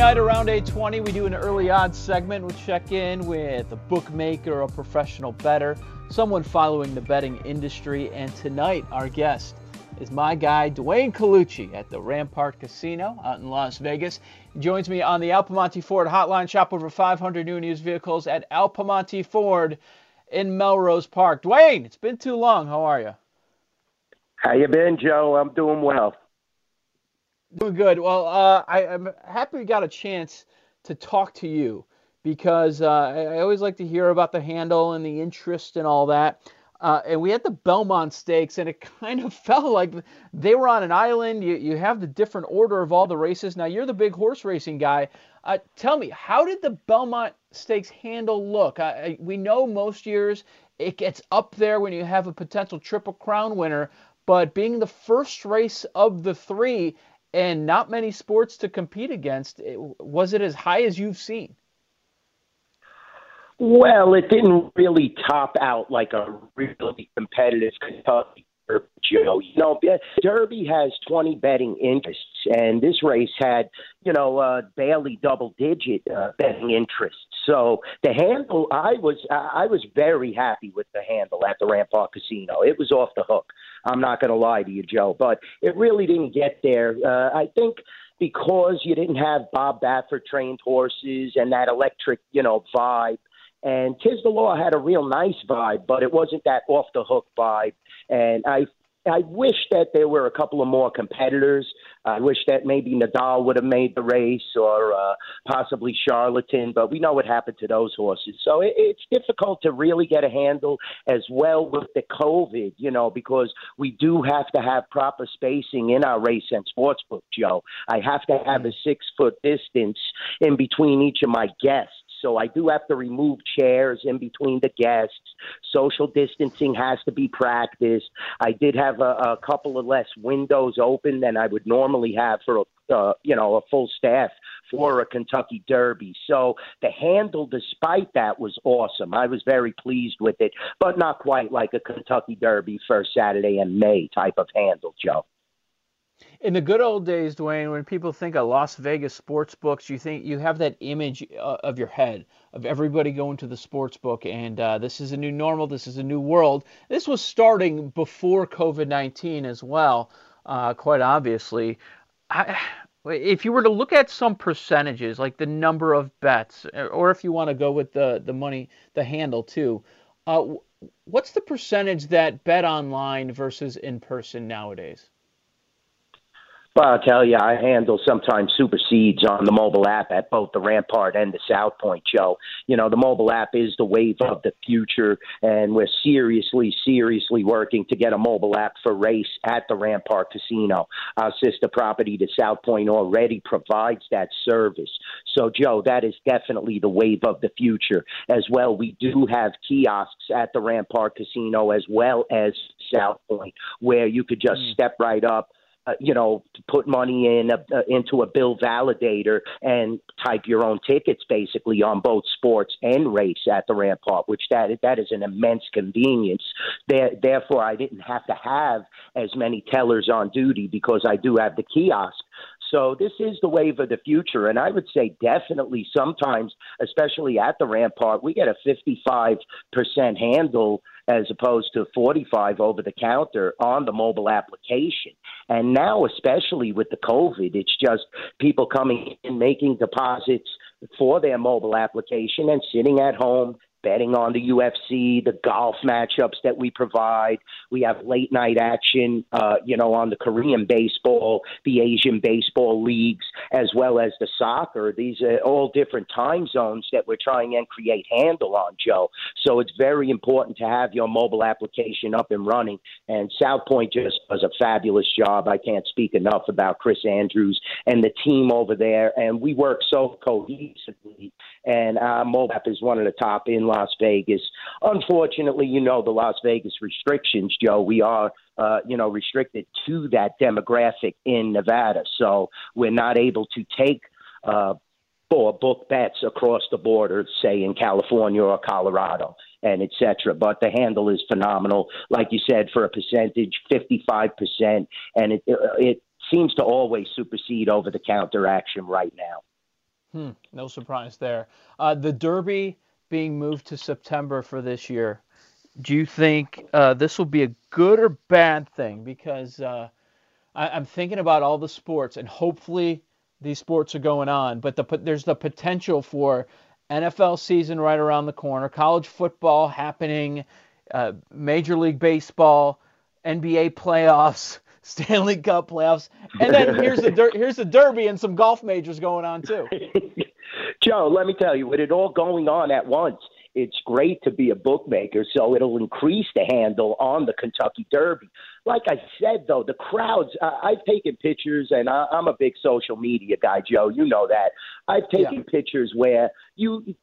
Night around 8:20, we do an early odds segment. We check in with a bookmaker, a professional bettor, someone following the betting industry. And tonight, our guest is my guy Duane Colucci at the Rampart Casino out in Las Vegas. He joins me on the Al Piemonte Ford hotline. Shop over 500 new and used vehicles at Al Piemonte Ford in Melrose Park. Duane, it's been too long. How are you? How you been, Joe? I'm doing well. Doing good. Well, uh, I, am happy we got a chance to talk to you because uh, I, I, always like to hear about the handle and the interest and all that. Uh, and we had the Belmont Stakes, and it kind of felt like they were on an island. You, you have the different order of all the races. Now, you're the big horse racing guy. Uh, tell me, how did the Belmont Stakes handle look? I, we know most years it gets up there when you have a potential Triple Crown winner, but being the first race of the three, and not many sports to compete against. Was it as high as you've seen? Well, it didn't really top out like a really competitive Kentucky Joe. You know, Derby has 20 betting interests, and this race had, you know, uh, barely double digit uh, betting interests. So the handle, I was, I was very happy with the handle at the Rampart Casino. It was off the hook. I'm not going to lie to you, Joe, but it really didn't get there. Uh, I think because you didn't have Bob Baffert trained horses and that electric, you know, vibe. And Tiz the Law had a real nice vibe, but it wasn't that off the hook vibe. And I I wish that there were a couple of more competitors. I wish that maybe Nadal would have made the race or uh, possibly Charlatan, but we know what happened to those horses. So it, it's difficult to really get a handle as well with the COVID, you know, because we do have to have proper spacing in our race and sports book, Joe. I have to have a six foot distance in between each of my guests so I do have to remove chairs in between the guests. Social distancing has to be practiced. I did have a, a couple of less windows open than I would normally have for a uh, you know, a full staff for a Kentucky Derby. So the handle, despite that, was awesome. I was very pleased with it, but not quite like a Kentucky Derby first Saturday in May type of handle, Joe. In the good old days, Duane, when people think of Las Vegas sports books, you think you have that image uh, of your head of everybody going to the sports book, and uh, this is a new normal. This is a new world. This was starting before COVID nineteen as well, uh, quite obviously. I, if you were to look at some percentages, like the number of bets, or if you want to go with the the money, the handle too, uh, what's the percentage that bet online versus in person nowadays? Well, I'll tell you, I handle sometimes supersedes on the mobile app at both the Rampart and the South Point show. You know, the mobile app is the wave of the future, and we're seriously, seriously working to get a mobile app for race at the Rampart Casino. Our sister property, the South Point, already provides that service. So, Joe, that is definitely the wave of the future. As well, we do have kiosks at the Rampart Casino as well as South Point where you could just mm. step right up uh, you know, put money in a, uh, into a bill validator and type your own tickets basically on both sports and race at the Rampart, which that that is an immense convenience. There, therefore, I didn't have to have as many tellers on duty because I do have the kiosk. So this is the wave of the future, and I would say definitely sometimes, especially at the Rampart, we get a 55% handle as opposed to 45 over the counter on the mobile application. And now, especially with the COVID, it's just people coming in, making deposits, for their mobile application and sitting at home betting on the UFC, the golf matchups that we provide. We have late night action, uh, you know, on the Korean baseball, the Asian baseball leagues, as well as the soccer. These are all different time zones that we're trying and create handle on, Joe. So it's very important to have your mobile application up and running. And South Point just does a fabulous job. I can't speak enough about Chris Andrews and the team over there. And we work so cohesively. And our mobile app is one of the top in Las Vegas. Unfortunately, you know the Las Vegas restrictions, Joe. We are, uh, you know, restricted to that demographic in Nevada, so we're not able to take. Uh, or book bets across the border, say in California or Colorado, and etc. But the handle is phenomenal, like you said, for a percentage, fifty-five percent, and it it seems to always supersede over the counter action right now. Hmm, no surprise there. Uh, the Derby being moved to September for this year, do you think uh, this will be a good or bad thing? Because uh, I, am thinking about all the sports, and hopefully these sports are going on, but the, there's the potential for NFL season right around the corner, college football happening, uh, Major League Baseball, NBA playoffs. Stanley Cup playoffs, and then here's the der- here's the Derby and some golf majors going on too. Joe, let me tell you, with it all going on at once, it's great to be a bookmaker, so it'll increase the handle on the Kentucky Derby. Like I said, though, the crowds, uh, I've taken pictures, and I, I'm a big social media guy, Joe. You know that. I've taken yeah. pictures where you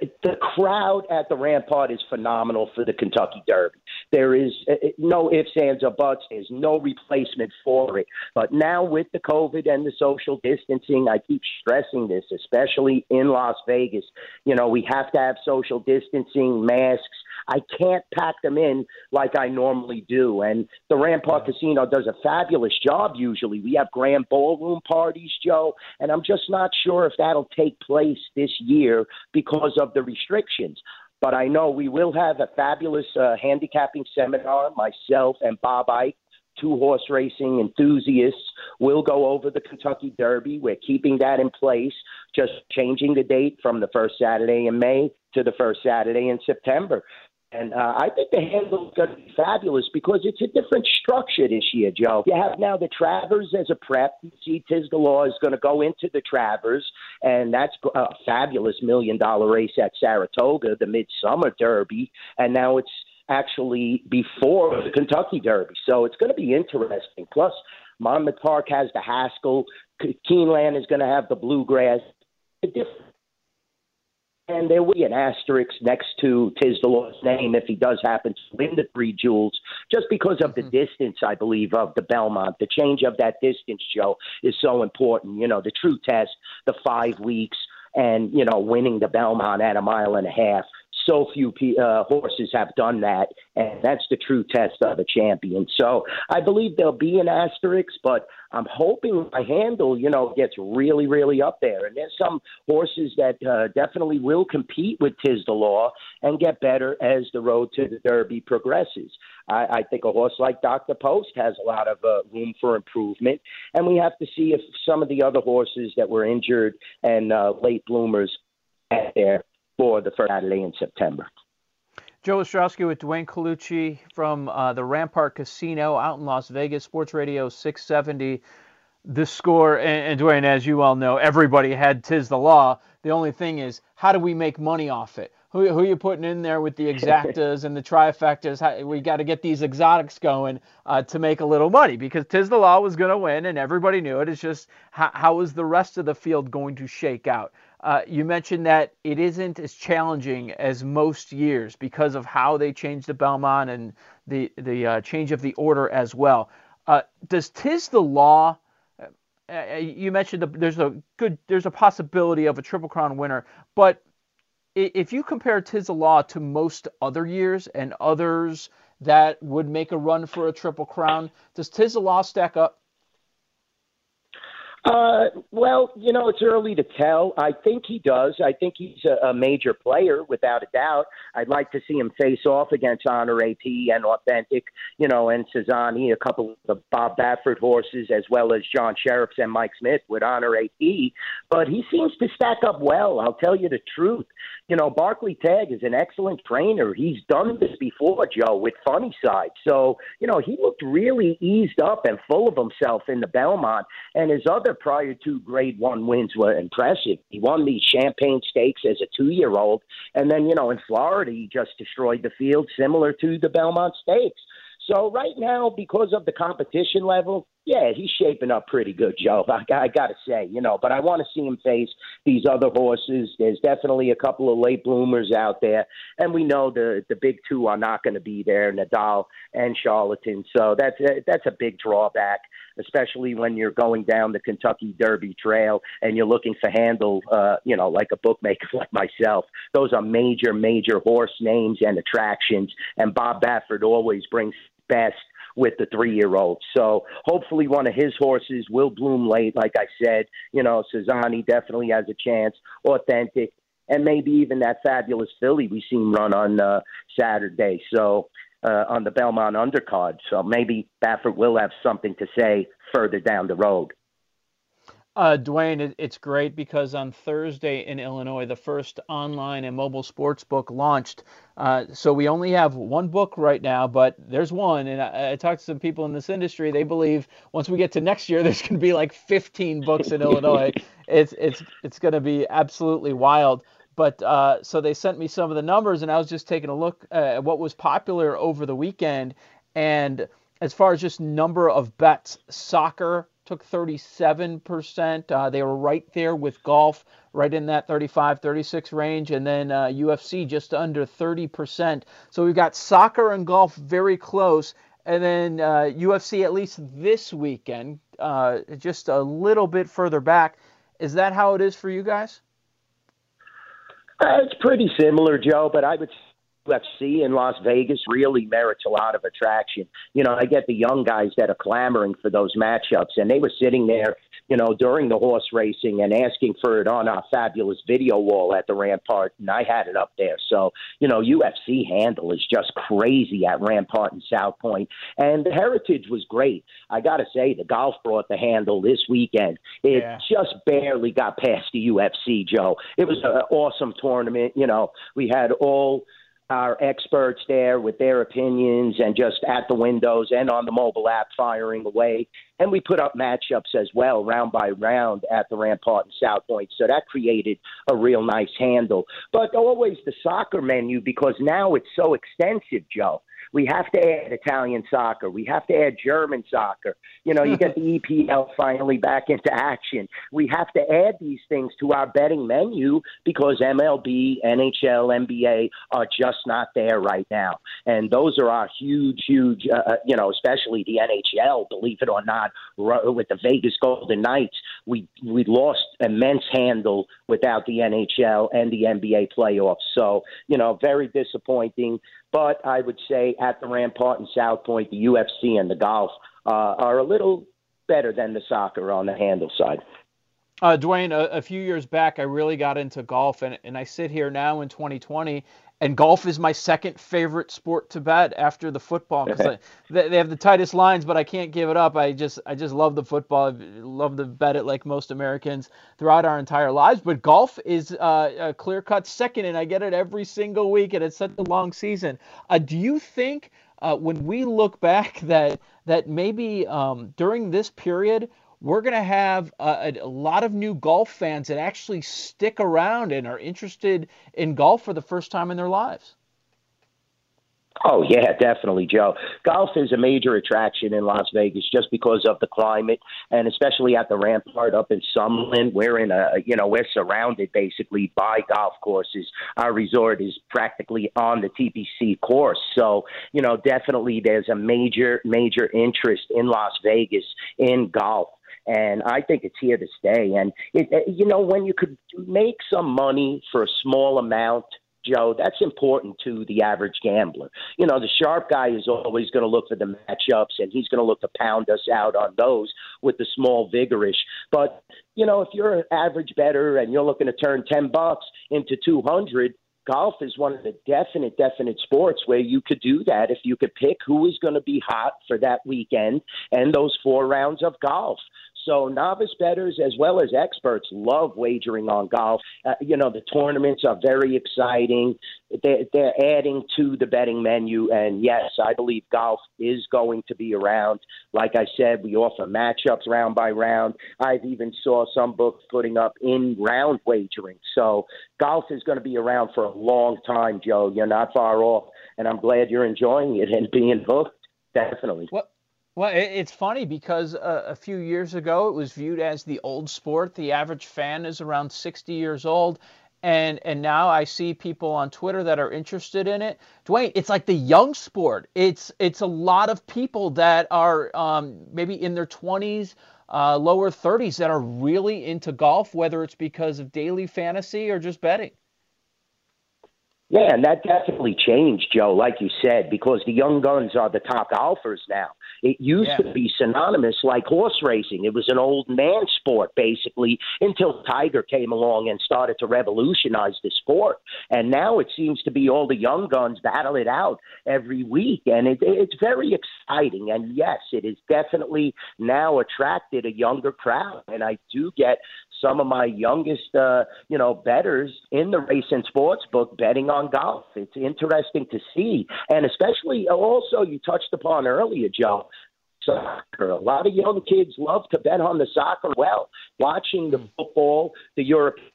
the the crowd at the Rampart is phenomenal for the Kentucky Derby. There is uh, uh, no ifs, ands, or buts. There's no replacement for it. But now with the COVID and the social distancing, I keep stressing this, especially in Las Vegas. You know, we have to have social distancing, masks. I can't pack them in like I normally do. And the Rampart Casino does a fabulous job usually. We have grand ballroom parties, Joe, and I'm just not sure if that'll take place this year because of the restrictions. But I know we will have a fabulous uh, handicapping seminar, myself and Bob Ike two horse racing enthusiasts will go over the Kentucky Derby. We're keeping that in place, just changing the date from the first Saturday in May to the first Saturday in September. And uh, I think the handle is going to be fabulous because it's a different structure this year, Joe. You have now the Travers as a prep. You see, Law is going to go into the Travers, and that's a fabulous million dollar race at Saratoga, the Midsummer Derby. And now it's actually before the Kentucky Derby. So it's going to be interesting. Plus, Monmouth Park has the Haskell. Keeneland is going to have the Bluegrass. A different and there will be an asterisk next to Law's name if he does happen to win the three jewels, just because of the mm-hmm. distance, I believe, of the Belmont. The change of that distance, Joe, is so important. You know, the true test, the five weeks, and, you know, winning the Belmont at a mile and a half so few uh, horses have done that, and that's the true test of a champion. So I believe there'll be an asterisk, but I'm hoping my handle, you know, gets really, really up there. And there's some horses that uh, definitely will compete with Tiz the Law and get better as the road to the Derby progresses. I, I think a horse like Dr. Post has a lot of uh, room for improvement, and we have to see if some of the other horses that were injured and uh, late bloomers at there for the first Saturday in September. Joe Ostrowski with Duane Colucci from uh, the Rampart Casino out in Las Vegas, Sports Radio 670. The score, and, and Duane, as you all know, everybody had Tiz the Law. The only thing is, how do we make money off it? Who, who are you putting in there with the exactas and the trifectas? How, we got to get these exotics going uh, to make a little money because Tiz the Law was going to win and everybody knew it. It's just how, how is the rest of the field going to shake out? Uh, you mentioned that it isn't as challenging as most years because of how they changed the Belmont and the the uh, change of the order as well. Uh, does Tiz the Law? Uh, uh, you mentioned the, there's a good there's a possibility of a Triple Crown winner, but if you compare Tiz the Law to most other years and others that would make a run for a Triple Crown, does Tiz the Law stack up? Uh, well, you know, it's early to tell. I think he does. I think he's a, a major player, without a doubt. I'd like to see him face off against Honor AP and Authentic, you know, and Cezanne, a couple of the Bob Baffert horses, as well as John Shirreffs and Mike Smith with Honor AP. But he seems to stack up well. I'll tell you the truth. You know, Barclay Tagg is an excellent trainer. He's done this before, Joe, with Funny Cide. So, you know, he looked really eased up and full of himself in the Belmont. And his other prior two grade one wins were impressive. He won the Champagne Stakes as a two year old. And then, you know, in Florida, he just destroyed the field similar to the Belmont Stakes. So right now, because of the competition level, yeah, he's shaping up pretty good, Joe. I, I got to say, you know, but I want to see him face these other horses. There's definitely a couple of late bloomers out there, and we know the the big two are not going to be there, Nadal and Charlatan. So that's a, that's a big drawback, especially when you're going down the Kentucky Derby Trail and you're looking for handle, uh, you know, like a bookmaker like myself. Those are major, major horse names and attractions, and Bob Baffert always brings best with the three year old. So hopefully one of his horses will bloom late. Like I said, you know, Cezanne definitely has a chance. Authentic. And maybe even that fabulous filly we seen run on uh, Saturday. So uh, on the Belmont undercard. So maybe Baffert will have something to say further down the road. Uh, Duane, it, it's great because on Thursday in Illinois, the first online and mobile sports book launched. Uh, so we only have one book right now, but there's one. And I, I talked to some people in this industry. They believe once we get to next year, there's going to be like 15 books in Illinois. It's it's it's going to be absolutely wild. But uh, so they sent me some of the numbers, and I was just taking a look at what was popular over the weekend. And as far as just number of bets, soccer took 37%. Uh, they were right there with golf, right in that 35, 36 range, and then uh, UFC just under 30%. So we've got soccer and golf very close, and then uh, UFC at least this weekend, uh, just a little bit further back. Is that how it is for you guys? Uh, it's pretty similar, Joe, but I would UFC in Las Vegas really merits a lot of attraction. You know, I get the young guys that are clamoring for those matchups, and they were sitting there, you know, during the horse racing and asking for it on our fabulous video wall at the Rampart, and I had it up there. So, you know, UFC handle is just crazy at Rampart and South Point, and the heritage was great. I got to say, the golf brought the handle this weekend. It yeah. just barely got past the UFC, Joe. It was an awesome tournament. You know, we had all our experts there with their opinions and just at the windows and on the mobile app firing away. And we put up matchups as well, round by round, at the Rampart and South Point. So that created a real nice handle. But always the soccer menu because now it's so extensive, Joe. We have to add Italian soccer. We have to add German soccer. You know, you get the EPL finally back into action. We have to add these things to our betting menu because MLB, NHL, NBA are just not there right now. And those are our huge, huge, uh, uh you know, especially the NHL, believe it or not, with the Vegas Golden Knights, we, we lost immense handle without the NHL and the NBA playoffs. So, you know, very disappointing. But I would say at the Rampart and South Point, the UFC and the golf uh, are a little better than the soccer on the handle side. Uh, Duane, a, a, few years back, I really got into golf, and, and I sit here now in 2020, and golf is my second favorite sport to bet after the football because they, have the tightest lines, but I can't give it up. I just I just love the football. I love to bet it like most Americans throughout our entire lives. But golf is uh, a clear cut second, and I get it every single week, and it's such a long season. Uh, do you think uh, when we look back that that maybe um, during this period we're going to have a, a, lot of new golf fans that actually stick around and are interested in golf for the first time in their lives. Oh yeah, definitely, Joe. Golf is a major attraction in Las Vegas just because of the climate, and especially at the Rampart up in Summerlin. We're in a, you know, we're surrounded basically by golf courses. Our resort is practically on the TPC course, so you know, definitely there's a major, major interest in Las Vegas in golf and I think it's here to stay. And it, you know, when you could make some money for a small amount Joe, that's important to the average gambler. You know, the sharp guy is always going to look for the matchups and he's going to look to pound us out on those with the small vigorish. But, you know, if you're an average better and you're looking to turn 10 bucks into 200, golf is one of the definite, definite sports where you could do that if you could pick who is going to be hot for that weekend and those four rounds of golf. So novice bettors as well as experts love wagering on golf. Uh, you know, the tournaments are very exciting. They're, they're adding to the betting menu. And yes, I believe golf is going to be around. Like I said, we offer matchups round by round. I've even saw some books putting up in round wagering. So golf is going to be around for a long time, Joe. You're not far off. And I'm glad you're enjoying it and being hooked. Definitely. What? Well, it's funny because uh, a few years ago it was viewed as the old sport. The average fan is around 60 years old. And, and now I see people on Twitter that are interested in it. Duane, it's like the young sport. It's it's a lot of people that are um, maybe in their 20s, uh, lower 30s that are really into golf, whether it's because of daily fantasy or just betting. Yeah, and that definitely changed, Joe, like you said, because the young guns are the top golfers now. It used yeah. to be synonymous like horse racing. It was an old man sport, basically, until Tiger came along and started to revolutionize the sport. And now it seems to be all the young guns battle it out every week. And it, it's very exciting. And yes, it has definitely now attracted a younger crowd. And I do get some of my youngest, uh, you know, betters in the race and sports book betting on golf. It's interesting to see, and especially also you touched upon earlier, Joe. Soccer. A lot of young kids love to bet on the soccer. Well, watching the football, the European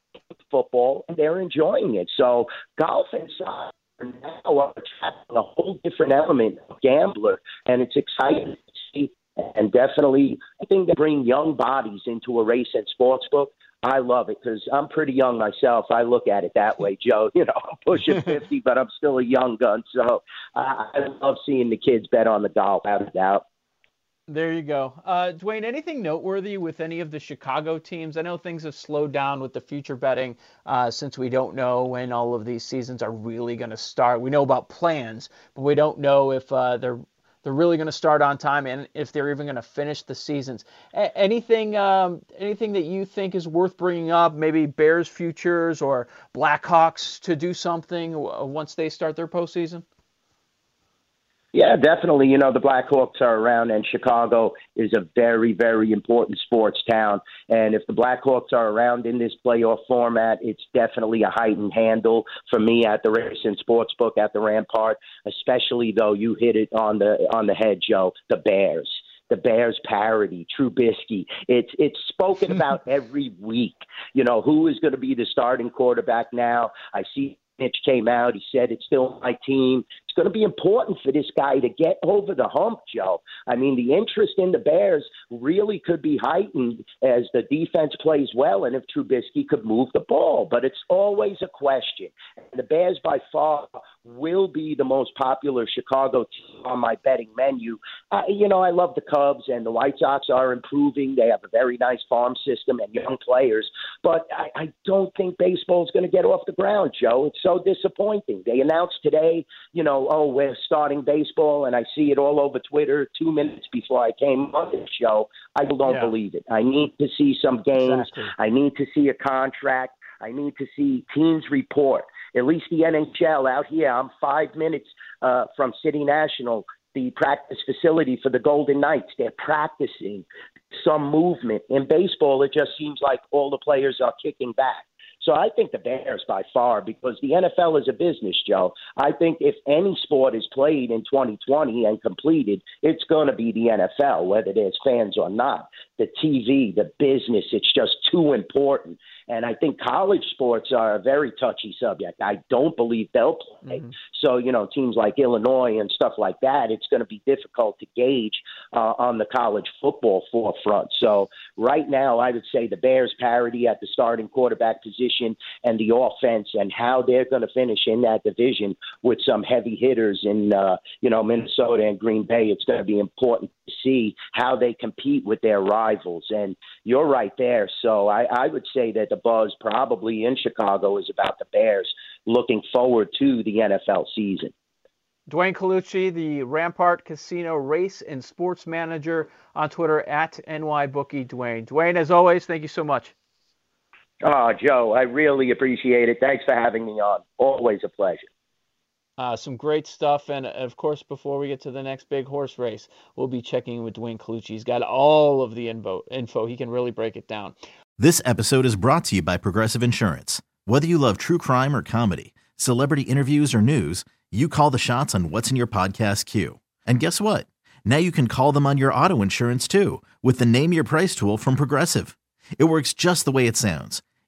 football, and they're enjoying it. So golf and soccer now are attracting a whole different element of gambler, and it's exciting to see and definitely, I think they bring young bodies into a race and sports book. I love it because I'm pretty young myself. I look at it that way, Joe. You know, I'm pushing 50, but I'm still a young gun. So I, I love seeing the kids bet on the golf, without a doubt. There you go. Uh, Duane, anything noteworthy with any of the Chicago teams? I know things have slowed down with the future betting uh, since we don't know when all of these seasons are really going to start. We know about plans, but we don't know if uh, they're they're really going to start on time and if they're even going to finish the seasons. A- anything um, anything that you think is worth bringing up? Maybe Bears futures or Blackhawks to do something once they start their postseason. Yeah, definitely. You know, the Blackhawks are around, and Chicago is a very, very important sports town. And if the Blackhawks are around in this playoff format, it's definitely a heightened handle for me at the Racing Sportsbook at the Rampart. Especially though, you hit it on the on the head, Joe. The Bears the Bears parody, Trubisky. It's it's spoken about every week. You know who is going to be the starting quarterback now. I see Mitch came out. He said it's still my team. It's going to be important for this guy to get over the hump, Joe. I mean, the interest in the Bears really could be heightened as the defense plays well and if Trubisky could move the ball. But it's always a question. And the Bears, by far, will be the most popular Chicago team on my betting menu. Uh, you know, I love the Cubs and the White Sox are improving. They have a very nice farm system and young players. But I, I don't think baseball is going to get off the ground, Joe. It's so disappointing. They announced today, you know, oh, we're starting baseball, and I see it all over Twitter two minutes before I came on the show. I don't yeah. believe it. I need to see some games. Exactly. I need to see a contract. I need to see teams report. At least the NHL out here, I'm five minutes uh, from City National, the practice facility for the Golden Knights. They're practicing some movement. In baseball, it just seems like all the players are kicking back. So I think the Bears by far because the NFL is a business, Joe. I think if any sport is played in 2020 and completed, it's going to be the NFL, whether there's fans or not. The TV, the business, it's just too important. And I think college sports are a very touchy subject. I don't believe they'll play. Mm-hmm. So, you know, teams like Illinois and stuff like that, it's going to be difficult to gauge uh, on the college football forefront. So, right now, I would say the Bears parity at the starting quarterback position and the offense and how they're going to finish in that division with some heavy hitters in, uh, you know, Minnesota and Green Bay. It's going to be important see how they compete with their rivals. And you're right there. So I, I would say that the buzz probably in Chicago is about the Bears looking forward to the NFL season. Duane Colucci, the Rampart Casino Race and Sports Manager on Twitter at NYBookie Dwayne. Duane, as always, thank you so much. Oh, Joe, I really appreciate it. Thanks for having me on. Always a pleasure. Uh, some great stuff. And of course, before we get to the next big horse race, we'll be checking in with Duane Colucci. He's got all of the info, info. He can really break it down. This episode is brought to you by Progressive Insurance. Whether you love true crime or comedy, celebrity interviews or news, you call the shots on what's in your podcast queue. And guess what? Now you can call them on your auto insurance too with the Name Your Price tool from Progressive. It works just the way it sounds.